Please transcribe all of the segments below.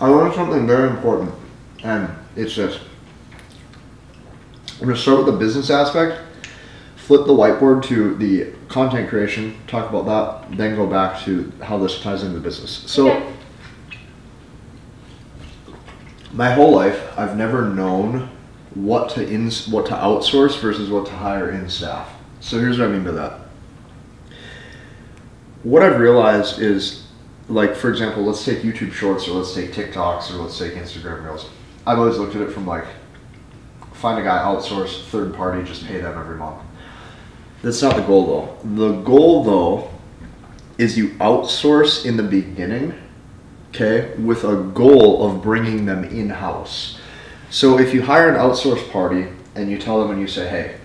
I learned something very important, and it's this. I'm going to start with the business aspect, flip the whiteboard to the content creation, talk about that, then go back to how this ties into the business. So, Okay. my whole life, I've never known what to ins what to outsource versus what to hire in staff. So here's what I mean by that. What I've realized is, like for example, let's take YouTube Shorts or let's take TikToks or let's take Instagram Reels. I've always looked at it from like, find a guy outsource, third party, just pay them every month. That's not the goal though. The goal though is you outsource in the beginning okay, with a goal of bringing them in house. So if you hire an outsourced party and you tell them and you say, hey,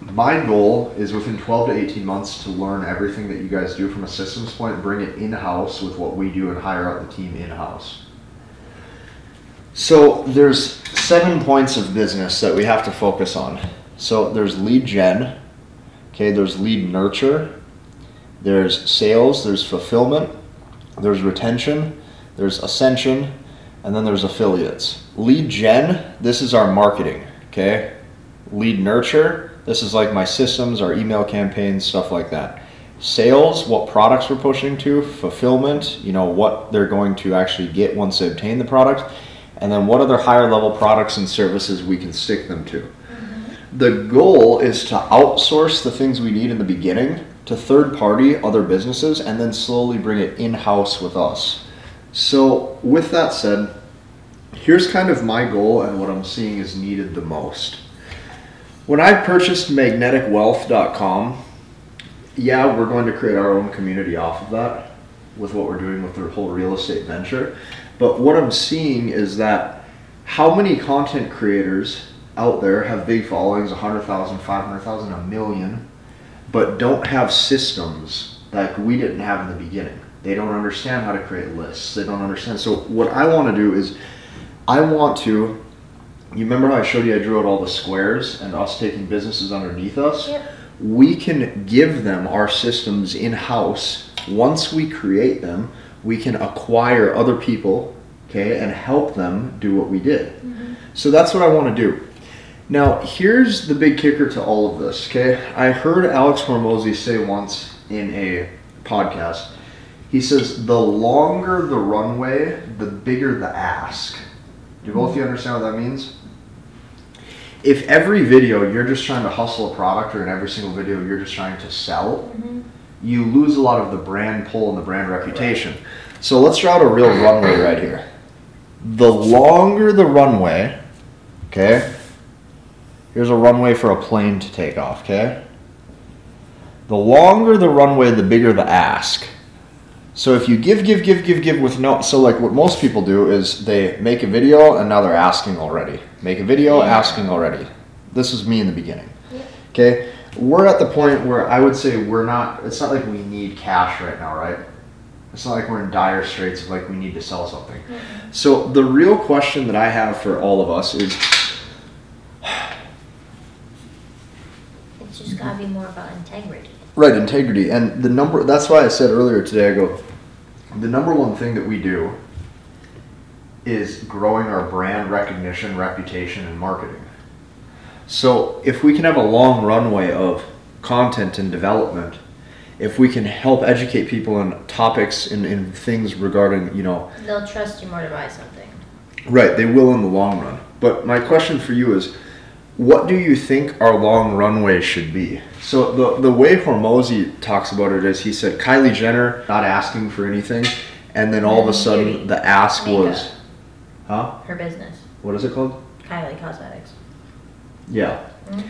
my goal is within 12 to 18 months to learn everything that you guys do from a systems point, bring it in house with what we do, and hire out the team in house. So there's seven points of business that we have to focus on. So there's lead gen, okay, there's lead nurture, there's sales, there's fulfillment, there's retention, there's ascension, and then there's affiliates. Lead gen, this is our marketing, okay? Lead nurture, this is like my systems, our email campaigns, stuff like that. Sales, what products we're pushing to, fulfillment, you know, what they're going to actually get once they obtain the product, and then what other higher level products and services we can stick them to. Mm-hmm. The goal is to outsource the things we need in the beginning to third party, other businesses, and then slowly bring it in house with us. So, with that said, here's kind of my goal and what I'm seeing is needed the most. When I purchased magneticwealth.com, yeah, we're going to create our own community off of that with what we're doing with the whole real estate venture. But what I'm seeing is that how many content creators out there have big followings 100,000, 500,000, a million, but don't have systems like we didn't have in the beginning. They don't understand how to create lists. They don't understand. So, what I want to do is, I want to. You remember how I showed you I drew out all the squares and us taking businesses underneath us? Yep. We can give them our systems in house. Once we create them, we can acquire other people, okay, and help them do what we did. Mm-hmm. So that's what I want to do. Now, here's the big kicker to all of this, okay? I heard Alex Hormozi say once in a podcast, he says, the longer the runway, the bigger the ask. Do both of you understand what that means? If every video you're just trying to hustle a product, or in every single video you're just trying to sell, mm-hmm. you lose a lot of the brand pull and the brand reputation. So let's draw out a real runway right here. The longer the runway, okay, Here's a runway for a plane to take off, okay? The longer the runway, the bigger the ask. So if you give, give, give, give, give with no, so like what most people do is they make a video and now they're asking already. Make a video, asking already. This was me in the beginning. Yeah. Okay? We're at the point where I would say we're not, it's not like we need cash right now, right? It's not like we're in dire straits of like we need to sell something. Mm-hmm. So the real question that I have for all of us is It's just gotta be more about integrity. Right, integrity. And the number that's why I said earlier today I go the number one thing that we do is growing our brand recognition, reputation and marketing. So, if we can have a long runway of content and development, if we can help educate people on topics and in, in things regarding, you know, They'll trust you more to buy something. Right, they will in the long run. But my question for you is, what do you think our long runway should be? So the the way Hormozi talks about it is he said Kylie Jenner not asking for anything, and then all of a sudden Beauty. the ask was, huh? Her business. What is it called? Kylie Cosmetics. Yeah. Mhm.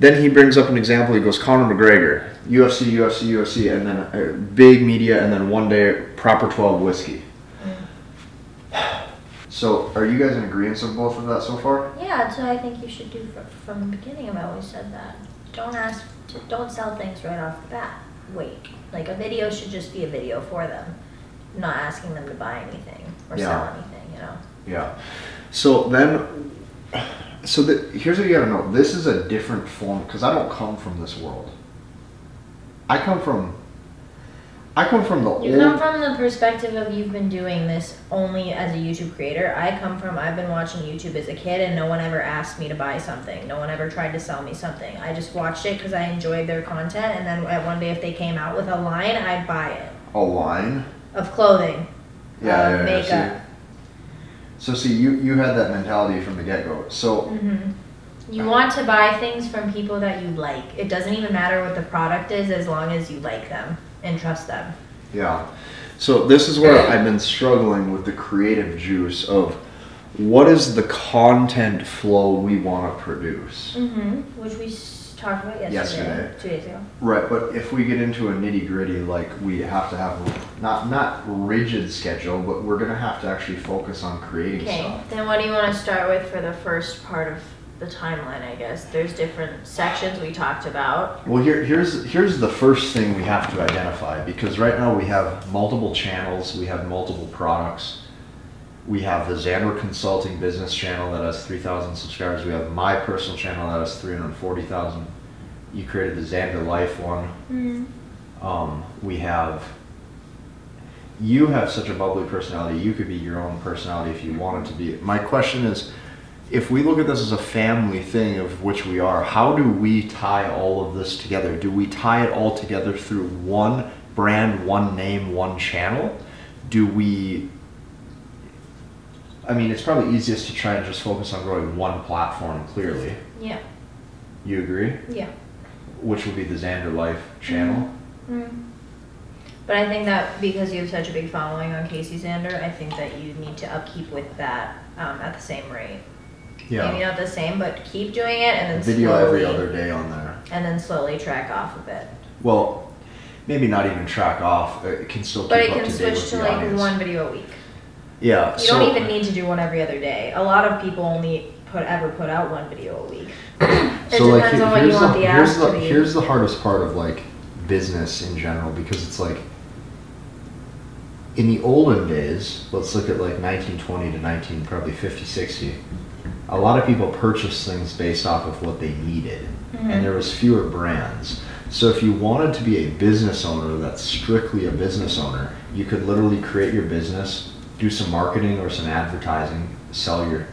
Then he brings up an example. He goes Conor McGregor, UFC, UFC, UFC, and then uh, big media, and then one day proper twelve whiskey. So are you guys in agreement with both of that so far? Yeah, so I think you should do fr- from the beginning. I've always said that. Don't ask, to, don't sell things right off the bat. Wait, like a video should just be a video for them, not asking them to buy anything or Yeah. sell anything. You know. Yeah. So then, so the, here's what you gotta know. This is a different form because I don't come from this world. I come from. I come from the You come from the perspective of you've been doing this only as a YouTube creator. I come from I've been watching YouTube as a kid and no one ever asked me to buy something. No one ever tried to sell me something. I just watched it because I enjoyed their content and then at one day if they came out with a line, I'd buy it. a line. Of clothing. Yeah, yeah, yeah, makeup. see. So see, you you had that mentality from the get go. So hmm You want to buy things from people that you like. It doesn't even matter what the product is as long as you like them and trust them. yeah, so this is where I've been struggling with the creative juice of what is the content flow we want to produce. Mm-hmm. Which we talked about yesterday, Yesterday. two days ago. Right, but if we get into a nitty gritty, like we have to have not not rigid schedule, but we're gonna have to actually focus on creating Okay, stuff. then what do you want to start with for the first part of the timeline? I guess there's different sections we talked about. Well, here here's here's the first thing we have to identify because right now we have multiple channels, we have multiple products. We have the Zander Consulting business channel that has 3,000 subscribers. We have my personal channel that has 340,000. You created the Zander Life one. Um, we have. You have such a bubbly personality. You could be your own personality if you wanted to be. My question is, if we look at this as a family thing of which we are, how do we tie all of this together? Do we tie it all together through one brand, one name, one channel? Do we? I mean, it's probably easiest to try and just focus on growing one platform. Clearly, Yeah, you agree? yeah. Which would be the Zander Life channel. Mm. But I think that because you have such a big following on Casey Zander, I think that you need to upkeep with that um, at the same rate. Maybe not the same, but keep doing it and then video slowly, every other day on there. and then slowly track off a bit. Well, maybe not even track off. uh, It can still But it can switch to like audience. one video a week. Yeah. You so, don't even need to do one every other day. A lot of people only put ever put out one video a week. It so depends here- on what you here's want the, the here's the here's the hardest part of like business in general because it's like in the olden days, let's look at like 1920 to 19 probably 50 60. A lot of people purchased things based off of what they needed Mhm. and there was fewer brands. So if you wanted to be a business owner that's strictly a business owner, you could literally create your business, do some marketing or some advertising, sell your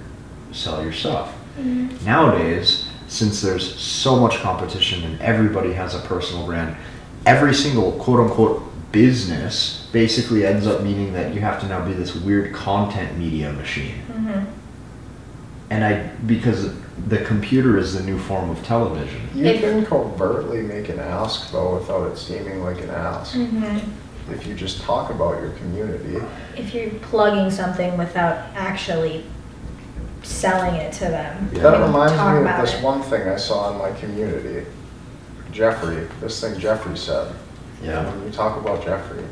sell your stuff. Mhm. Nowadays, since there's so much competition and everybody has a personal brand, every single quote unquote business basically ends up meaning that you have to now be this weird content media machine. Mhm. And I because the computer is the new form of television. You can covertly make an ask though without it seeming like an ask. Mhm. If you just talk about your community, If you're plugging something without actually selling it to them, Yeah. that reminds me of this it. one thing I saw in my community. Jeffrey, this thing Jeffrey said. Yeah. When you talk about Jeffrey.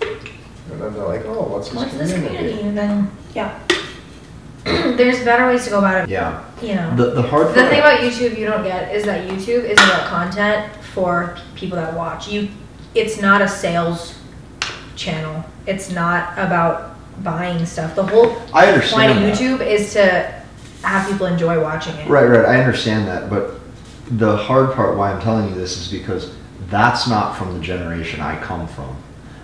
And then they're like, oh, what's his What's this community? community? And then yeah, there's better ways to go about it. Yeah. You know. The the hard The thing about YouTube you don't get is that YouTube is about content for people that watch. You it's not a sales channel. It's not about buying stuff. The whole I point of that. YouTube is to have people enjoy watching it. Right, right. I understand that, but the hard part why I'm telling you this is because that's not from the generation I come from.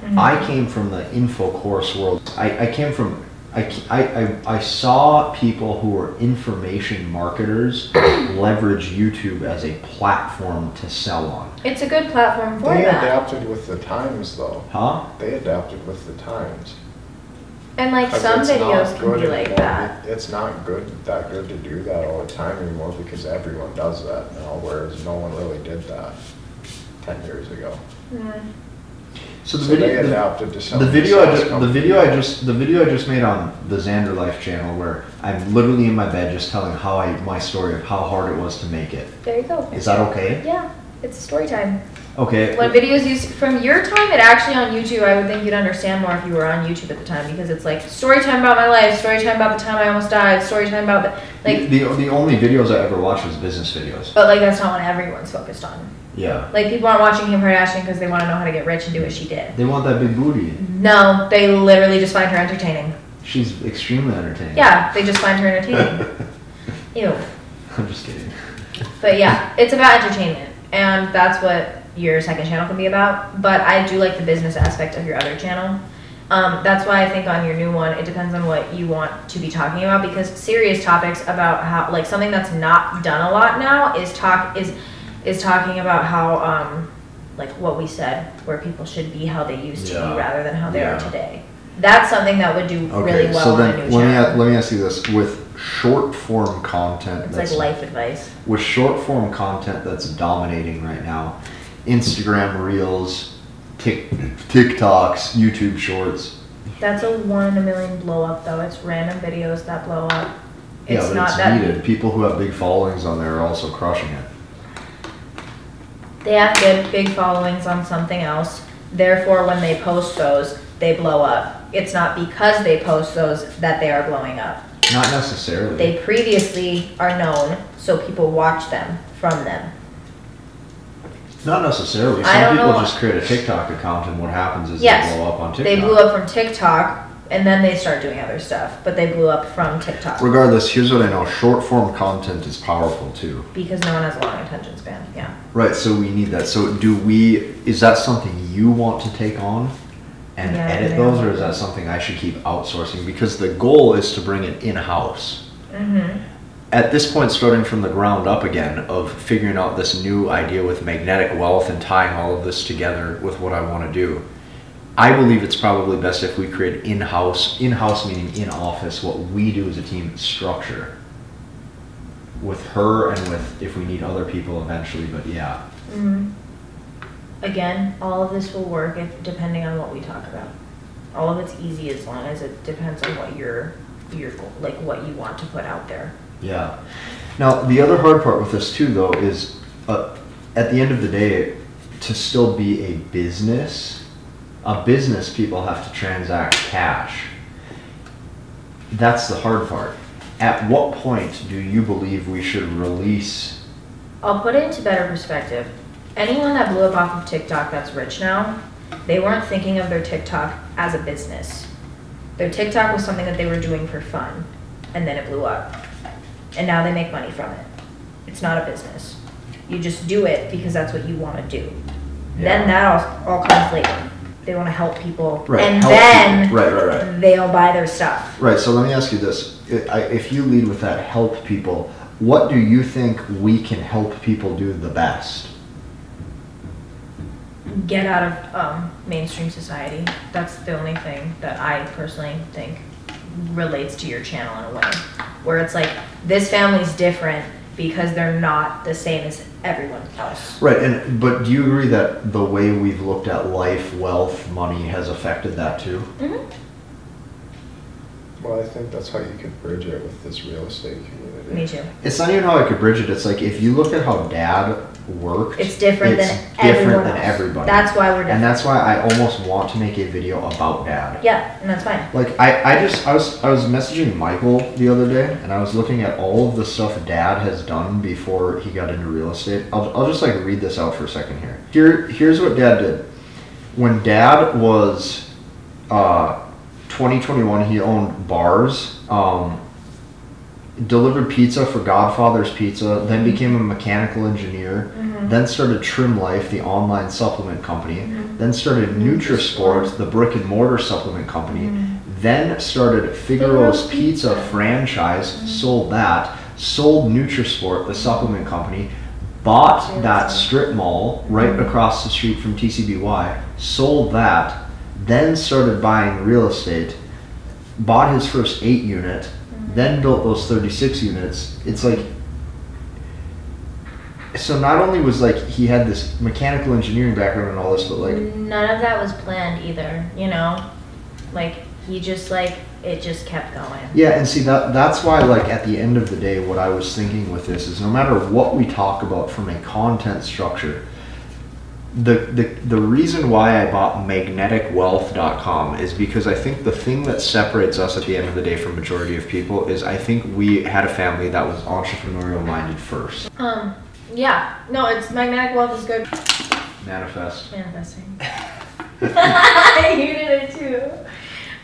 Mhm. I came from the info course world. I, I came from. I, I, I, I saw people who were information marketers leverage YouTube as a platform to sell on. It's a good platform for them. They that. adapted with the times though. Huh? They adapted with the times. And like some videos can good be like anymore. that. It's not good, that good to do that all the time anymore because everyone does that now, whereas no one really did that ten years ago. Mm. So the So they video, the, adapted to the selling video, I just, the video I just, the video I just made on the Zander Life channel, where I'm literally in my bed just telling how I my story of how hard it was to make it. There you go. Is that okay? Yeah, it's story time. Okay. When videos you used from your time, it actually on YouTube, I would think you'd understand more if you were on YouTube at the time because it's like story time about my life, story time about the time I almost died, story time about the like. the, the only videos I ever watched was business videos. But like that's not what everyone's focused on. Yeah. Like people aren't watching Kim Kardashian because they want to know how to get rich and do what she did. They want that big booty. No, they literally just find her entertaining. She's extremely entertaining. Yeah, they just find her entertaining. Ew. I'm just kidding. But yeah, it's about entertainment, and that's what your second channel can be about. But I do like the business aspect of your other channel. Um, that's why I think on your new one, it depends on what you want to be talking about because serious topics about how like something that's not done a lot now is talk is is talking about how um, like what we said where people should be how they used to Yeah. be rather than how they Yeah. are today. That's something that would do Okay, really well so on then a new let me channel. a- let me ask you this: with short form content, it's that's like life advice. with short form content that's dominating right now, Instagram Reels, Tik TikToks, YouTube Shorts. That's a one in a million blow up though. It's random videos that blow up. It's yeah, but not it's that needed. People who have big followings on there are also crushing it. They have good big followings on something else. Therefore, when they post those, they blow up. It's not because they post those that they are blowing up. Not necessarily. They previously are known, so people watch them from them. Not necessarily. I Some don't people know. just create a TikTok account, and what happens is Yes. they blow up on TikTok. They blew up from TikTok, and then they start doing other stuff. But they blew up from TikTok Regardless, here's what I know: short form content is powerful too. because no one has a long attention span. Yeah. Right. So we need that. So do we? Is that something you want to take on? And Yeah, edit those, or is that something I should keep outsourcing? Because the goal is to bring it in house. Mm-hmm. at this point starting from the ground up again of figuring out this new idea with magnetic wealth and tying all of this together with what I want to do. I believe it's probably best if we create in-house, in-house meaning in office, what we do as a team structure with her and with if we need other people eventually. But yeah, hmm Again, all of this will work if depending on what we talk about. All of it's easy as long as it depends on what your your like what you want to put out there. yeah. Now the other hard part with this too, though, is uh, at the end of the day, to still be a business, a business people have to transact cash. That's the hard part. At what point do you believe we should release? I'll put it into better perspective. Anyone that blew up off of TikTok that's rich now, they weren't thinking of their TikTok as a business. Their TikTok was something that they were doing for fun, and then it blew up. And now they make money from it. It's not a business. You just do it because that's what you want to do. Then that all, all comes later. They want to help people, Right, and help then people. Right, right, right. they'll buy their stuff. Right. So let me ask you this: I- If you lead with that, help people. What do you think we can help people do the best? Get out of um, mainstream society. That's the only thing that I personally think relates to your channel in a way, where it's like this family's different because they're not the same as everyone else. Right, and but do you agree that the way we've looked at life, wealth, money has affected that too? hmm Well, I think that's how you could bridge it with this real estate community. Me too. It's not even how I could bridge it. It's like if you look at how Dad worked, It's different it's than different everyone than else. everybody. That's why we're different. and that's why I almost want to make a video about Dad. yeah, and that's fine. Like I, I just I was I was messaging Michael the other day and I was looking at all of the stuff Dad has done before he got into real estate. I'll, I'll just like read this out for a second here. Here here's what Dad did. When Dad was uh 2021 he owned bars. Um delivered pizza for Godfather's Pizza, then became a mechanical engineer, Mhm. then started Trim Life, the online supplement company, Mhm. then started Nutrisport. The brick and mortar supplement company, Mhm. then started Figaro's Pizza franchise, Mhm. sold that, sold Nutrisport, the supplement company, bought that strip mall right Mhm. across the street from TCBY, sold that, then started buying real estate, bought his first eight unit. Then built those 36 units. It's like so not only was like he had this mechanical engineering background and all this, but like None of that was planned either, you know? Like, he just, like, it just kept going. yeah, and see that that's why like at the end of the day, what I was thinking with this is no matter what we talk about from a content structure, the the the reason why I bought magneticwealth.com is because I think the thing that separates us at the end of the day from majority of people is I think we had a family that was entrepreneurial minded first. Um, yeah. No, it's magnetic wealth is good. Manifest. Manifesting. you did it too.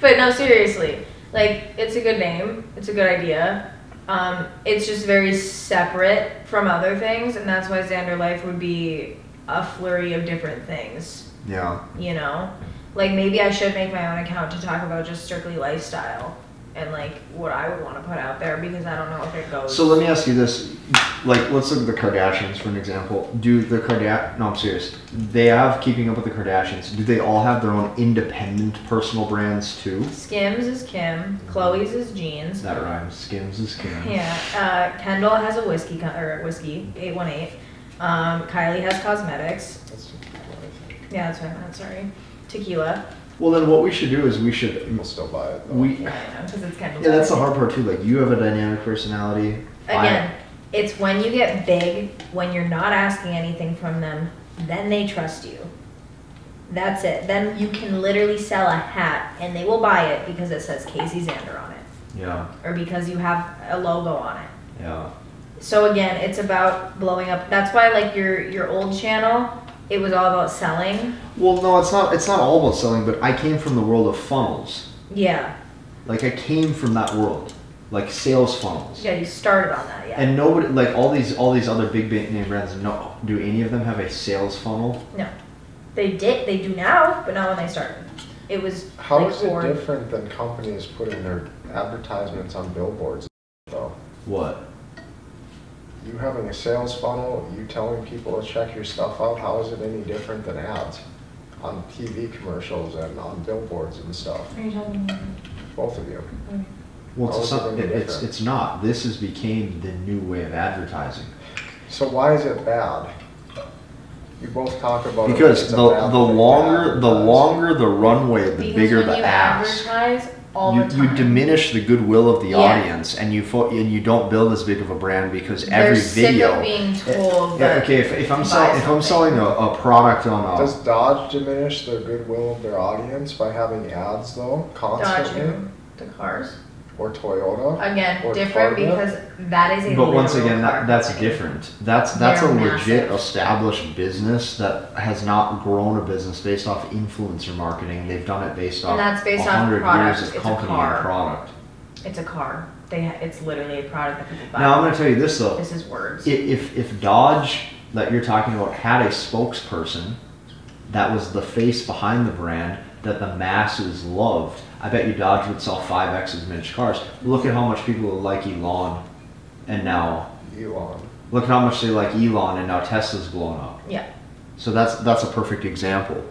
But no, seriously. Like, it's a good name. It's a good idea. Um, it's just very separate from other things, and that's why Zander Life would be a flurry of different things. Yeah. You know, like maybe I should make my own account to talk about just strictly lifestyle and like what I would want to put out there because I don't know if it goes. So let me ask you this: like, let's look at the Kardashians for an example. Do the Kardashians? No, I'm serious. They have Keeping Up with the Kardashians. Do they all have their own independent personal brands too? Skims is Kim, Khloe's is jeans. That rhymes. Skims is Kim. Yeah, uh, Kendall has a whiskey co- or whiskey eight one eight. Um, Kylie has cosmetics. That's Yeah, that's what I meant. Sorry, tequila. Well, then what we should do is we should. People still buy it though. We. Yeah, I know because it's Kendall. Yeah, that's the hard part too. Like, you have a dynamic personality. I- Again, it's when you get big, when you're not asking anything from them, then they trust you. That's it. Then you can literally sell a hat and they will buy it because it says Casey Zander on it yeah. or because you have a logo on it. Yeah. So again, it's about blowing up. That's why like your your old channel, it was all about selling. Well, no, it's not. It's not all about selling. But I came from the world of funnels. Yeah. Like, I came from that world, like sales funnels. Yeah, you started on that, yeah. And nobody, like all these, all these other big big name brands. No, do any of them have a sales funnel? no. They did they do now, but not when they started. It was How like is it for- different than companies putting their advertisements on billboards though? What? You having a sales funnel, you telling people to check your stuff out, how is it any different than ads? On TV commercials and on billboards and stuff, Are you talking both of you. Well, How it's, is it not, any it, it's different? it's not. This has became the new way of advertising. So why is it bad? You both talk about it, Because it's the bad the thing to longer the advertise. longer the runway, the because bigger when the you ass. advertise all You, the time. you diminish the goodwill of the Yeah. audience, and you fo- and you don't build as big of a brand because They're every sick video. of being told yeah, okay, if, if I'm selling if I'm selling a, a product on a Does Dodge diminish the goodwill of their audience by having ads though, constantly? who? the cars. Or Toyota? Again, Or different Target? because that is a But once again, car that, that's different. That's that's They're a legit established business that has not grown a business based off influencer marketing. They've done it based off And that's based off 100 product. years of It's a company car. and product. It's a car. They ha- it's literally a product that people buy. Now I'm going to tell you this though. this is words. I- If if Dodge that you're talking about had a spokesperson that was the face behind the brand that the masses loved, I bet you Dodge would sell five x as many cars. Look at how much people like Elon, and now Elon. look at how much they like Elon, and now Tesla's blown up. yeah. So that's that's a perfect example.